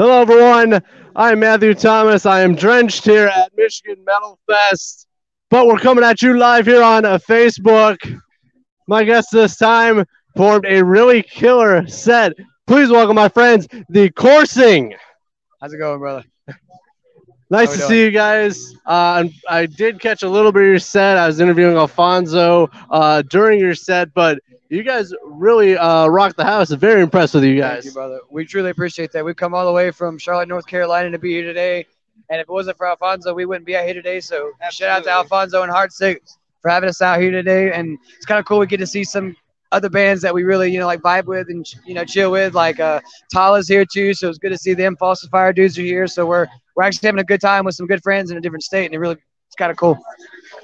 everyone. I'm Matthew Thomas. I am drenched here at Michigan Metal Fest, but we're coming at you live here on Facebook. My guest this time formed a really killer set. Please welcome my friends, the Coursing. How's it going, brother? Nice to we see you guys. Uh, I did catch a little bit of your set. I was interviewing Alfonso uh, during your set, but you guys really uh, rocked the house. Very impressed with you Thank guys. you, brother. We truly appreciate that. We've come all the way from Charlotte, North Carolina to be here today. And if it wasn't for Alfonso, we wouldn't be out here today. So shout out to Alfonso and Heartsick for having us out here today. And it's kind of cool. We get to see some other bands that we really, you know, like vibe with and, you know, chill with. Like uh, Tallah's here too. So it's good to see them. Falsifier dudes are here. So we're, we're actually having a good time with some good friends in a different state. And it really, it's kind of cool.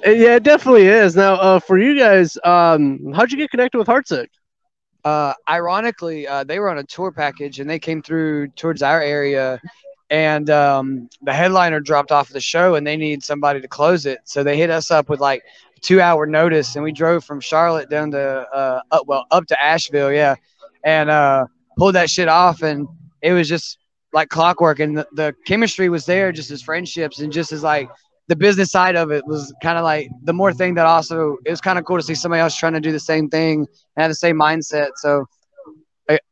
Uh, Yeah, it definitely is. Now, uh, for you guys, um, how'd you get connected with Heartsick? uh, ironically, uh, they were on a tour package and they came through towards our area, and um, the headliner dropped off the show and they need somebody to close it. So they hit us up with like two hour notice, and we drove from Charlotte down to uh, up, well up to Asheville, yeah, and uh, pulled that shit off, and it was just like clockwork, and the, the chemistry was there, just as friendships and just as like the business side of it was kind of like the more thing that also it was kind of cool to see somebody else trying to do the same thing and have the same mindset. So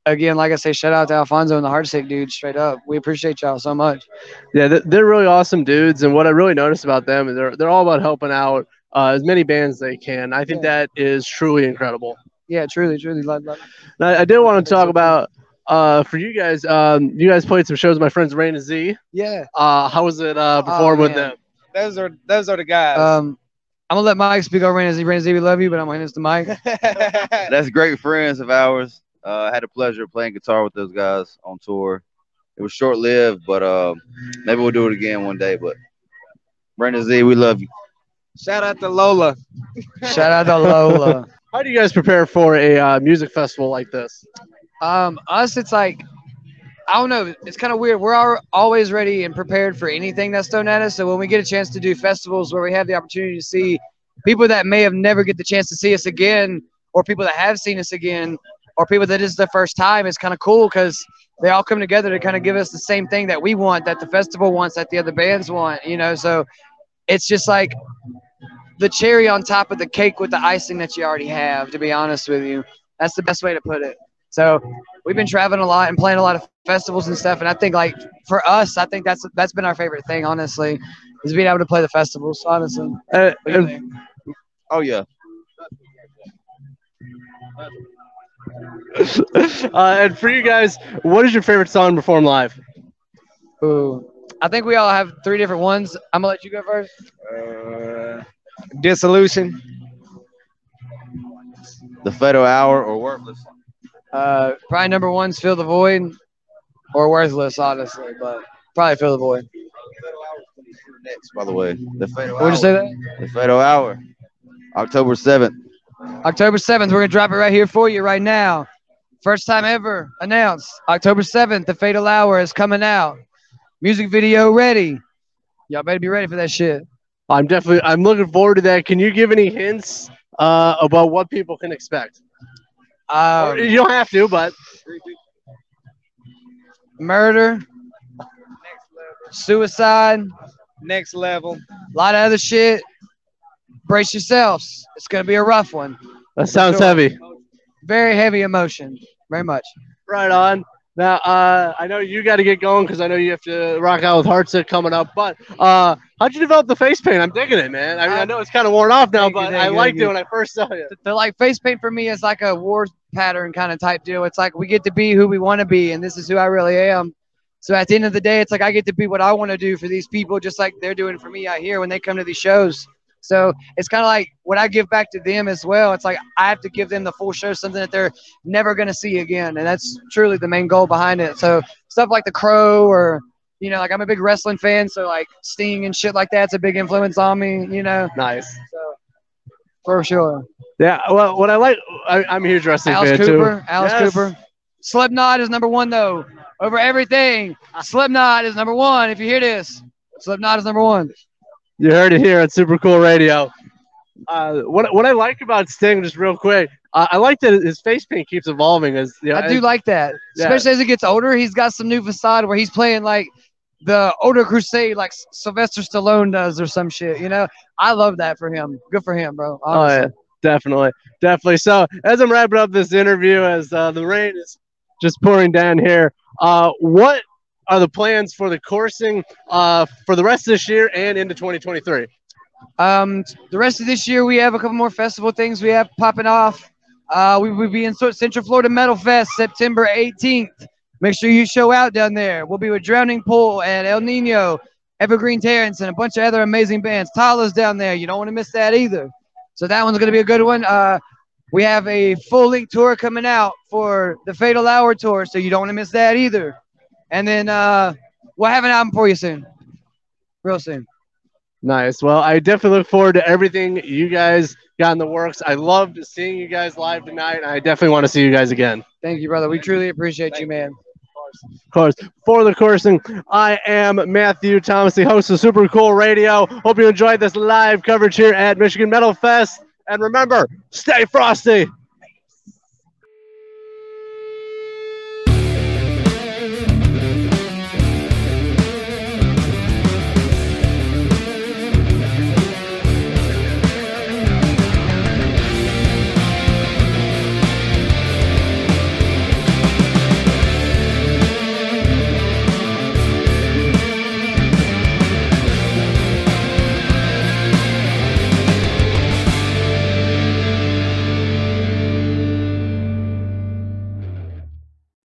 again, like I say, shout out to Alfonso and the Heartsick dude, straight up. We appreciate y'all so much. Yeah, they're really awesome dudes, and what I really noticed about them is they're they're all about helping out uh, as many bands as they can. I think that is truly incredible. Yeah, truly, truly love, love. Now, I did want to talk about uh, for you guys. Um, you guys played some shows with my friends Rain and Z. Yeah. Uh, how was it uh, perform with them? Those are those are the guys. Um, I'm gonna let Mike speak over Randy. Randy, we love you, but I'm gonna hand this to Mike. That's great friends of ours. Uh, I had the pleasure of playing guitar with those guys on tour. It was short lived, but uh, maybe we'll do it again one day. But Brandon Z, we love you. Shout out to Lola. Shout out to Lola. How do you guys prepare for a uh, music festival like this? Um, us, it's like I don't know. It's kind of weird. We're al- always ready and prepared for anything that's thrown at us. So when we get a chance to do festivals where we have the opportunity to see people that may have never get the chance to see us again, or people that have seen us again, or people that is the first time, it's kind of cool because they all come together to kind of give us the same thing that we want, that the festival wants, that the other bands want. You know, so it's just like the cherry on top of the cake with the icing that you already have. To be honest with you, that's the best way to put it. So we've been traveling a lot and playing a lot of festivals and stuff. And I think like for us, I think that's that's been our favorite thing, honestly, is being able to play the festivals. Honestly, Uh, What do you and- Oh yeah, uh, and for you guys, what is your favorite song to perform live? Ooh. I think we all have three different ones. I'm gonna let you go first. Uh, dissolution. the Fatal Hour or Worthless. Uh, probably number one's "Fill the Void" or "Worthless," honestly, but probably "Fill the Void." Next, by the way, the Fatal Would you say that? The Fatal Hour, October seventh. October 7th, we're gonna drop it right here for you right now. First time ever announced. October 7th, the Fatal Hour is coming out. Music video ready. Y'all better be ready for that shit. I'm definitely I'm looking forward to that. Can you give any hints uh, about what people can expect? Um, you don't have to, but murder, suicide, Next level. a lot of other shit. Brace yourselves. It's gonna be a rough one. that sounds Sure. heavy. Very heavy emotion. Very much. Right on. Now, uh, I know you got to get going because I know you have to rock out with Heartsick coming up. But uh, how'd you develop the face paint? I'm digging it, man. I mean, I know it's kind of worn off now, you, but I liked it when I first saw it. the, the like face paint for me is like a war pattern kind of type deal. It's like we get to be who we want to be, and this is who I really am. So at the end of the day, it's like I get to be what I want to do for these people, just like they're doing for me out here when they come to these shows. So it's kind of like what I give back to them as well. It's like I have to give them the full show, something that they're never going to see again, and that's truly the main goal behind it. So stuff like the Crow, or you know, like I'm a big wrestling fan, so like Sting and shit like that's a big influence on me. You know, Nice. so for sure. Yeah. Well, what I like, I, I'm a huge wrestling Alice fan Cooper. too. Alice Yes. Cooper. Slipknot is number one though. Over everything. Slipknot is number one. If you hear this, Slipknot is number one. You heard it here at Super Cool Radio. Uh, what what I like about Sting, just real quick, uh, I like that his face paint keeps evolving. As you know, I do like that, Yeah. especially as he gets older. He's got some new facade where he's playing like the older crusade like Sylvester Stallone does or some shit. You know, I love that for him. Good for him, bro. Oh yeah, definitely, definitely. So as I'm wrapping up this interview, as uh, the rain is just pouring down here, uh, what are the plans for the coursing uh, for the rest of this year and into 2023? Um, the rest of this year, we have a couple more festival things we have popping off. Uh, we will be in Central Florida Metal Fest September 18th. Make sure you show out down there. We'll be with Drowning Pool and Ill Niño, Evergreen Terrace, and a bunch of other amazing bands. Tallah's down there. You don't want to miss that either. So that one's going to be a good one. Uh, we have a full length tour coming out for the Fatal Hour tour, so you don't want to miss that either. And then uh, we'll have an album for you soon, real soon. Nice. Well, I definitely look forward to everything you guys got in the works. I loved seeing you guys live tonight. and I definitely want to see you guys again. Thank you, brother. We truly appreciate you, man. Of course, for the coursing, I am Matthew Thomas, the host of Super Cool Radio. Hope you enjoyed this live coverage here at Michigan Metal Fest. And remember, stay frosty.